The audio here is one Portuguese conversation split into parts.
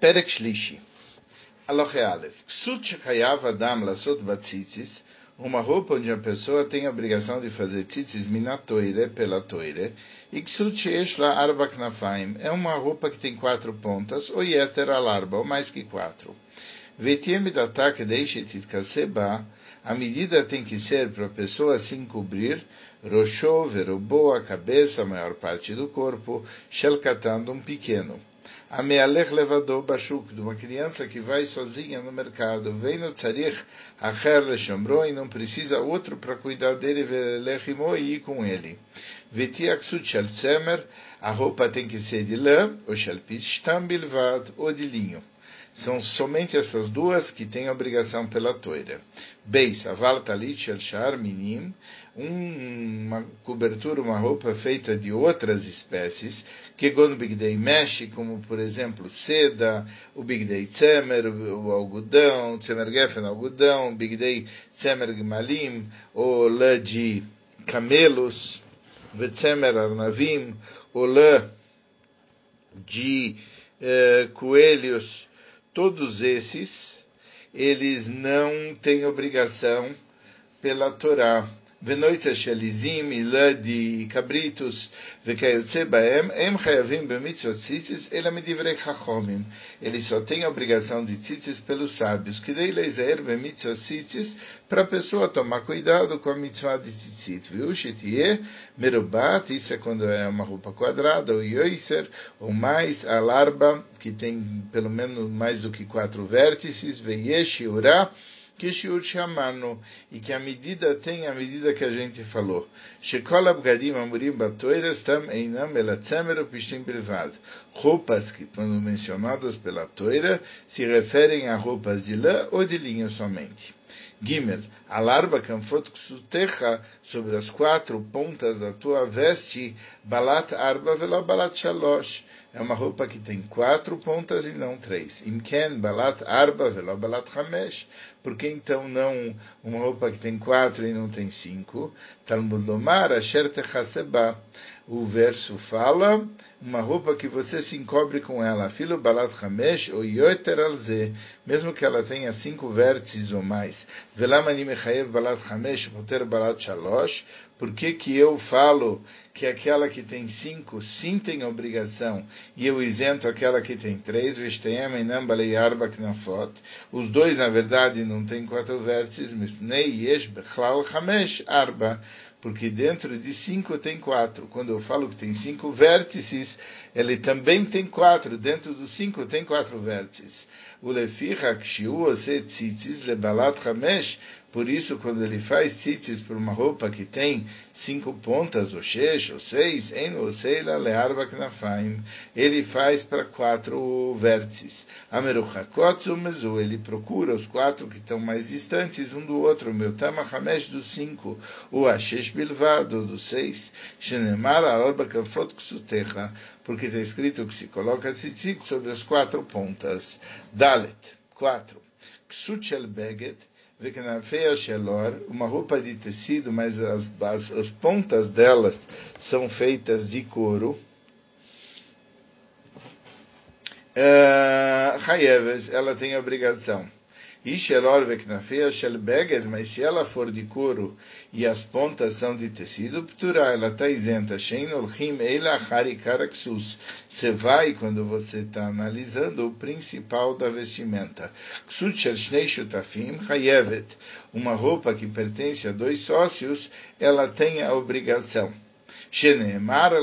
Perek Shlishi. Aloche Aleph. Ksut Shekayav Adam Lasot Batzitzis, uma roupa onde a pessoa tem a obrigação de fazer tzitzis minatoire, pela toire, e Ksut Sheesh La Arba Knafaim, é uma roupa que tem quatro pontas, ou Yeter Alarba, ou mais que quatro. Vetiem Datak Deishet Itkaseba, a medida tem que ser para a pessoa se encobrir, Roshô, Verobô, a cabeça, a maior parte do corpo, Shelkatan, um pequeno. Amealech levador bashuk, de uma criança que vai sozinha no mercado, vem no tzarich acher leshomro e não precisa outro para cuidar dele, velechimo e ir com ele. Vetiaksut shel tzemer, a roupa tem que ser de lã, ou shel pishtam bilvad, ou de linho. São somente essas duas que têm obrigação pela toira. Beis, aval talit shel minim, uma cobertura, uma roupa feita de outras espécies, que gon bigdei mexe, como por exemplo seda, o bigdei tzemer, o algodão, tzemer gefen, algodão, bigdei tzemer gmalim, o lã de camelos, vetzemer arnavim, o lã de eh, coelhos, todos esses, eles não têm obrigação pela Torá. ונויצה של עזים, עילה די כבריתוס וכיוצא בהם, הם חייבים במצוות ציציס, אלא מדברי חכומים. Ele só tem a obrigação de tzitzis pelos sábios, que daí leiser bemitzvah tzitzis, para a pessoa tomar cuidado com a mitzvah de tzitzit. Viu? Shetie, merubat, isso é quando é uma roupa quadrada, ou yoiser, ou mais, a larba, que tem pelo menos mais do que quatro vértices, veyesh, urá, que shiur chamano, e que a medida tem a medida que a gente falou. Shekol abgadim amurim batoiras tam einam elatzemer pishtim bilvad. Roupas que, quando mencionadas pela toira, se referem a roupas de lã ou de linho somente. Gimel, a larva canfot ksutecha sobre as quatro pontas da tua veste, balat arba vela balat shalosh. É uma roupa que tem quatro pontas e não três. Imken balat arba vela balat hamesh. Por que então não uma roupa que tem quatro e não tem cinco? Talmud lomar asher techaseba. O verso fala uma roupa que você se encobre com ela, filo balat hamesh ou yoter alze, mesmo que ela tenha cinco vértices ou mais. Velamani mechayev balat hamesh poter balat shalosh. Por que que eu falo que aquela que tem cinco sim tem obrigação e eu isento aquela que tem três? Os dois, na verdade, não têm quatro vértices, arba porque dentro de cinco tem quatro. Quando eu falo que tem cinco vértices, ele também tem quatro. Dentro dos cinco tem quatro vértices. O lefichak shiu tzitzis lebalat hamesh por isso, quando ele faz tzitzis por uma roupa que tem cinco pontas, ou seis, ou seis, en ou seila learba knafaim, ele faz para quatro vértices. Ameruchakot mezu, ele procura os quatro que estão mais distantes um do outro, meu tamahamesh dos cinco, o ashesh bilvado dos seis, shenemar alba kafot ksutecha, porque está escrito que se coloca tzitzit sobre as quatro pontas. Dalet, quatro. Ksut beget, uma roupa de tecido, mas as, as, as pontas delas são feitas de couro. Uh, ela tem obrigação. Ishelor veknafea shelbeged, mas se ela for de couro e as pontas são de tecido, ptura, ela está isenta. Shein olchim eila harikaraksus. Você vai, quando você está analisando, o principal da vestimenta. Ksut shel shnei shutafim hayevet. Uma roupa que pertence a dois sócios, ela tem a obrigação.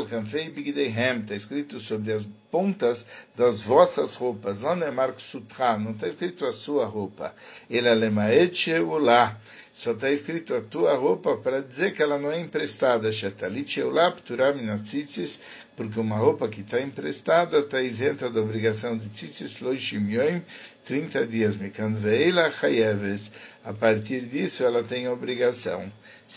Kanfei bigdeihem, está escrito sobre as pontas das vossas roupas. Lá não é Marco Sutra, não está escrito a sua roupa. Ele alemaet sheulá. Só está escrito a tua roupa para dizer que ela não é emprestada. Shetalit sheulá minatzitzis, porque uma roupa que está emprestada está isenta da obrigação de tzitzis loishim yoim, 30 dias. Mikan veila. A partir disso ela tem obrigação.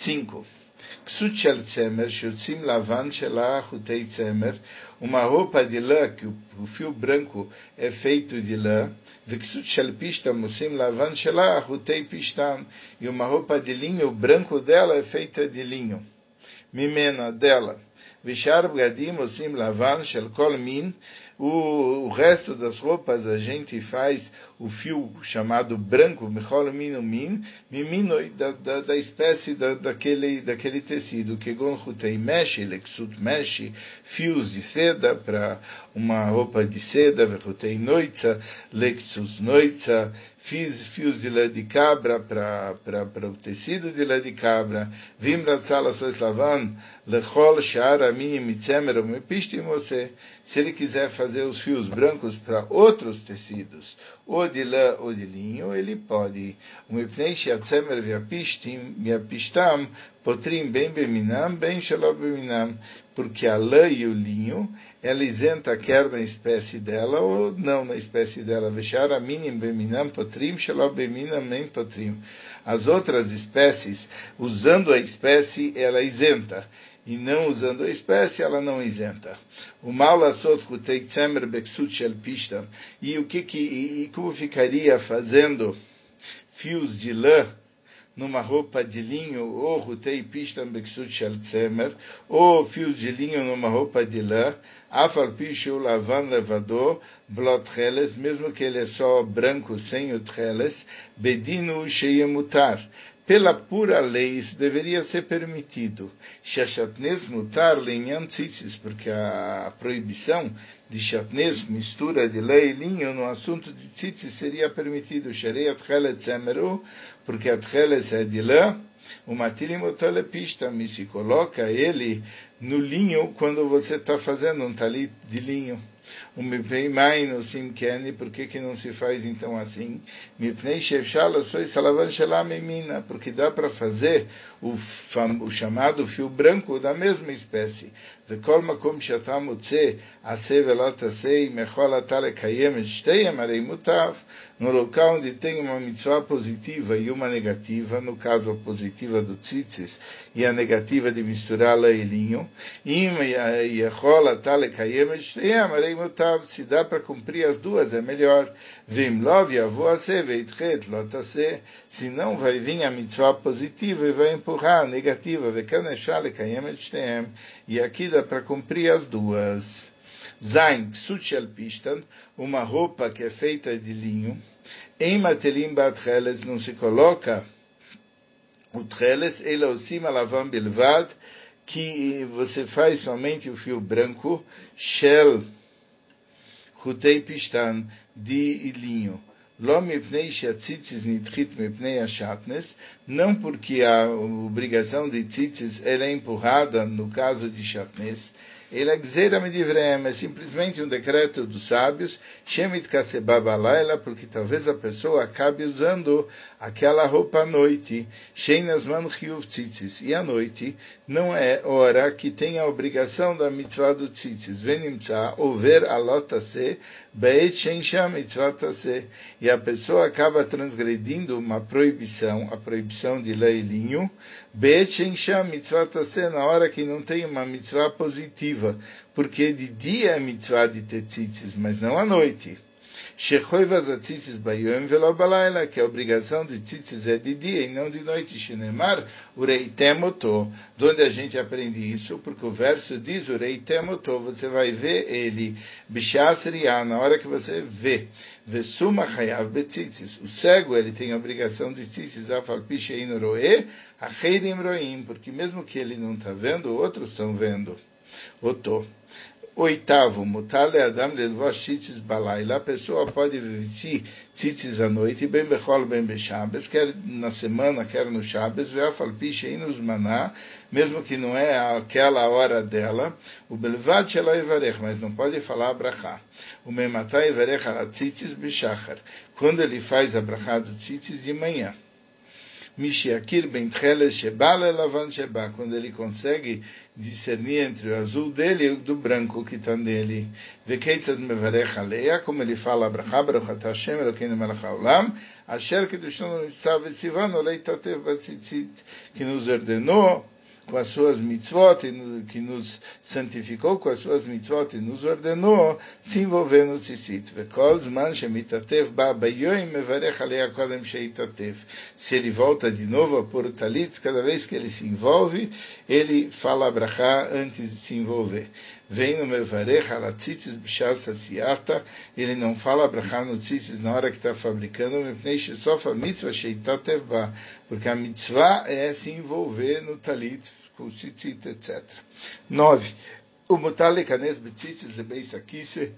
5. Ksut shel tzemer, shiutzim lavan shela chutei tzemer, uma roupa de lã, que o fio branco é feito de lã, v'ksut shel pishtam musim lavan chutei pishtam, e uma roupa de linho, o branco dela é feita de linho. Mimena, dela. Vishar bgadim musim lavan shel kol min, O, o resto das roupas a gente faz o fio chamado branco, min, da, da, da espécie da, daquele, daquele tecido, que gonchutei mesh, lexut mesh, fios de seda para uma roupa de seda, verrutei noitza, lexus noitza, fiz fios de lã de cabra para o tecido de lã de cabra, vim ratzala soislavan, lechol shara minim mitzemer você. Se ele quiser fazer os fios brancos para outros tecidos, ou de lã ou de linho, ele pode. Umipnei sheatzemer viapistam, potrim bem beminam, bem shalom beminam, porque a lã e o linho, ela isenta quer na espécie dela ou não na espécie dela. Veshara minim beminam potrim, shalom beminam nem potrim. As outras espécies, usando a espécie, ela isenta e não usando a espécie, ela não isenta. O mal. E o que que, e como ficaria fazendo fios de lã numa roupa de linho, ou rutei pishtam beksut shel tzemer, ou fios de linho numa roupa de lã, afal pishu lavan levador, blot treles, mesmo que ele é só branco, sem o treles, bedinu sheyemutar pela pura lei isso deveria ser permitido. Shachatnes mutar tzitzis, porque a proibição de chatnes, mistura de lei e linho, no assunto de tzitzis seria permitido. Sharei atchelet zemeru, porque atchelet é de lã, o matilim otolepista, me se coloca ele no linho quando você está fazendo um talit de linho. O mipnei maino simkeni, por que que não se faz então assim? Mipnei shevshala soi salavan shelamemina, porque dá para fazer o, o, chamado fio branco da mesma espécie. וכל מקום שאתה מוצא עשה ולא תעשה, אם יכול אתה לקיים את שתיהם, הרי מוטב. No local onde tem uma mitzvah positiva e uma negativa, no caso a positiva do tzitzis e a negativa de misturar lã e linho, se dá para cumprir as duas, é melhor. Se não vai vir a mitzvah positiva e vai empurrar a negativa. E aqui dá para cumprir as duas. Zain, Ksuchel Pistan, uma roupa que é feita de linho. Em Matelim Batreles não se coloca o treles, ele acima lavam bilvad, que você faz somente o fio branco, shell, rutei pistan, de linho. Não porque a obrigação de tzitzis é empurrada no caso de chatnes, ele é simplesmente um decreto dos sábios, Shemit Kasebabalayla, porque talvez a pessoa acabe usando aquela roupa à noite, Sheinasman Chiyuv Tzitzis, e à noite não é hora que tem a obrigação da mitzvah do Tzitzis, Venimtza, over alotase, Beit Shensham mitzvah e a pessoa acaba transgredindo uma proibição, a proibição de leilinho, Beit Shensham mitzvah na hora que não tem uma mitzvah positiva, porque de dia é mitzvah de ter tzitzis, mas não à noite. Shechoivas atzitzis bayom velo balayla, que a obrigação de tzitzis é de dia e não de noite. Shenemar urei temoto. De onde a gente aprende isso? Porque o verso diz urei temoto, você vai ver ele, bishasriya, na hora que você vê. Vesuma chayav betzitzis. O cego, ele tem a obrigação de tzitzis, afal pishein roe, acheidim roim, porque mesmo que ele não está vendo, outros estão vendo. Oto. Oitavo, mutale adam lelvosh tzitzis balayla. A pessoa pode vestir tzitzis à noite, bem bechol, bem bechabes, quer na semana, quer no shabes, veafalpiche nos maná, mesmo que não é aquela hora dela, o belvad shela ivarech, mas não pode falar abrahá. O mematá ivarech ala tzitzis bishachar, quando ele faz a brachá do tzitzis de manhã. Mishiakir ben Lavan Sheba, quando ele consegue discernir entre o azul dele e o do branco que está nele. Vekeitzad Mevarech Aleia, como ele fala, Abraha, Baruch Hashem, Elokeinu Melech Haolam, Asher Kedushon Mitzvah Sivan, Olei Tatev Batzitzit, que nos ordenou com as suas mitzvot, que nos santificou com as suas mitzvot e nos ordenou se envolver no tzitzit. Se ele volta de novo a pôr o talit, cada vez que ele se envolve, ele fala abrahá antes de se envolver. Vem no Mevarech asiata, ele não fala brachá no tzitzis na hora que está fabricando, sheitateva, porque a mitzvah é se envolver no talit, com tzitzit, etc. 9. O mutale kanes betzitzis lebeis akise,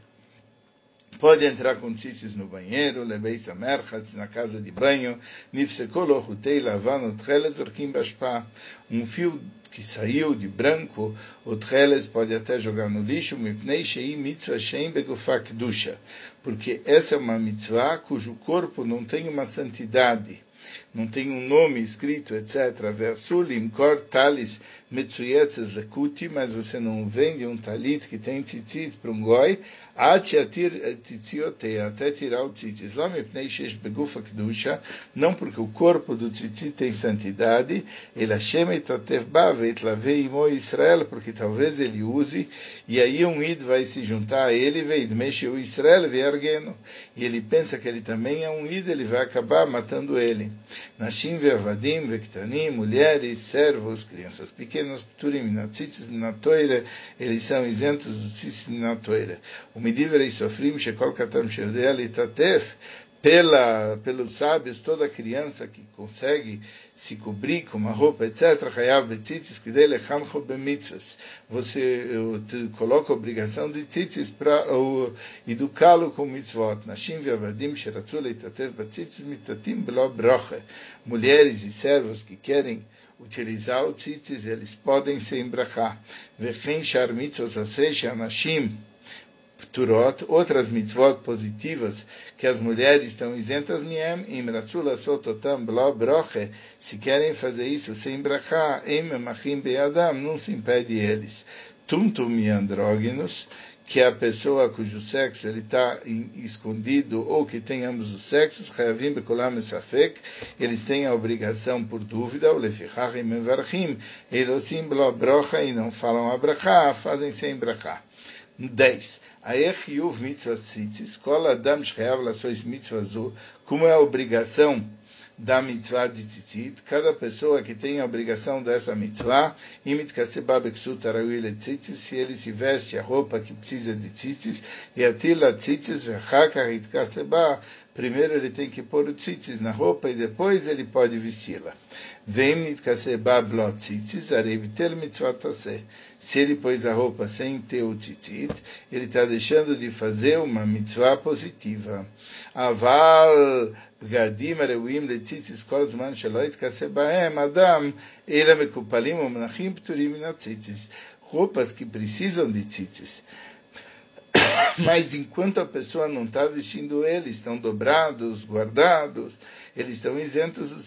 Pode entrar com tzitzis no banheiro, lebeis amerchatz, na casa de banho, nifsekol ochutei lavano tcheles orkim bashpa. Um fio que saiu de branco, o tcheles pode até jogar no lixo, mipnei shei mitzvah shem begufak dusha. Porque essa é uma mitzvah cujo corpo não tem uma santidade não tem um nome escrito, etc. Versulim, kor talis metsuyetzes lekuti, mas você não vende um talit que tem tzitzit para um goi, atiatir tzitziotei, até tirar o tzitzit. Lá mipnei shesh begufa kedusha, não porque o corpo do tzitzit tem santidade, ele Hashem etatev ba veitlavei imo Israel, porque talvez ele use, e aí um id vai se juntar a ele, veidmesh o Israel vergeno, e ele pensa que ele também é um id, ele vai acabar matando ele. Nashim ve'avadim ve'ktanim, mulheres, servos, crianças pequenas, turim, natzitzis, natoira, eles são isentos do tzitzis, natoira. O midivrei sofrim, shekol katam sherdea litatef, pela, pelos sábios, toda criança que consegue se cobrir com uma roupa, etc., bemitzvahs. Você coloca a obrigação de tzitzis para educá-lo com mitzvot. Mulheres e servos que querem utilizar o tzitzis, eles podem se embrachar. Vechen shar mitzvos aseh anashim Turot, outras mitzvot positivas que as mulheres estão isentas miem, imratzula sototam broche, se querem fazer isso sem brachá, em machim beadam, não se impede eles. Tuntum andrógenos, que a pessoa cujo sexo ele está escondido ou que tem ambos os sexos, chayavim bekolam safek, eles têm a obrigação por dúvida, o lefichachim mevarchim, elosim brocha e não falam a brachá, fazem sem brachá. 10. Aechiuv mitzvah tzitzis, kol adam shcheyav lasois mitzvah zu, como é a obrigação da mitzvah de tzitzit, cada pessoa que tem a obrigação dessa mitzvah, imit kaseba beksut arawil tzitzis, se ele se veste a roupa que precisa de tzitzis, e atila tzitzis vechaka kaseba, primeiro ele tem que pôr o tzitzis na roupa e depois ele pode vesti-la. Vem nitkaseba blot tzitzis, arevitel mitzvah taseh se ele pôs a roupa sem ter o titit, ele está deixando de fazer uma mitzvah positiva. Aval בגדים הראויים לציציס כל זמן שלא יתכסה בהם אדם, אלא מקופלים ומנחים פטורים מן הציציס. roupas que precisam de tzitzis. Mas enquanto a pessoa não está vestindo eles, estão dobrados, guardados, eles estão isentos do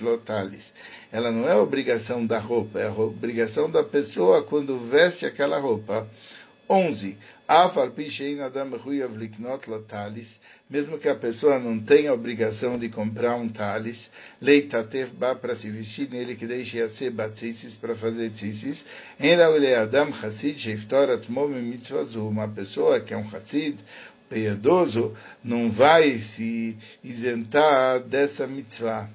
lotalis. Ela não é obrigação da roupa, é a obrigação da pessoa quando veste aquela roupa. 11. Mesmo que a pessoa não tenha obrigação de comprar um talis, leitatev ba para se vestir nele que deixe a ser batzitzis para fazer tzitzis, adam chassid sheiftorat Uma pessoa que é um chassid, piedoso, não vai se isentar dessa mitzvah.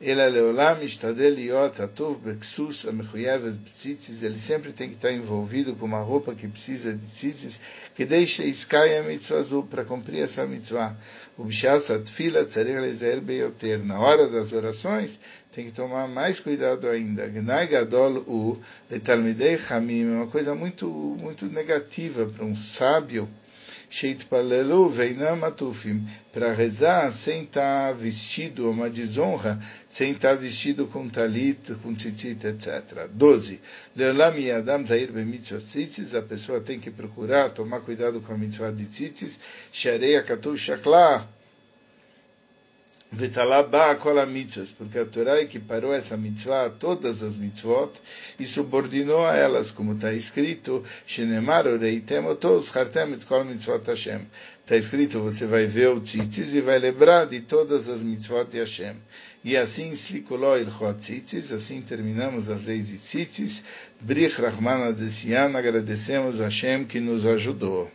Ele é leolam istadel liot atov beksus amechuyevet tzitzis. Ele sempre tem que estar envolvido com uma roupa que precisa de tzitzis, que deixa iskaya mitzvah azul para cumprir essa mitzvah. O bishas atfila tzarech lezer. Na hora das orações, tem que tomar mais cuidado ainda. Gnai gadol u letalmidei chamim. É uma coisa muito, muito negativa para um sábio para rezar sem estar tá vestido, uma desonra, sem estar tá vestido com talit, com tzitzit, etc. 12. Leolam yadam zair tzitzis, a pessoa tem que procurar, tomar cuidado com a mitzvah de tzitzis, shareia katu shaklah, Porque a Torá equiparou essa mitzvah a todas as mitzvot e subordinou a elas, como está escrito, Hashem. Está escrito, você vai ver o tzitzis e vai lembrar de todas as mitzvot de Hashem. E assim, slikuló ilchot tzitzis, assim terminamos as leis de tzitzis. Brich Rahman Adesian, agradecemos a Hashem que nos ajudou.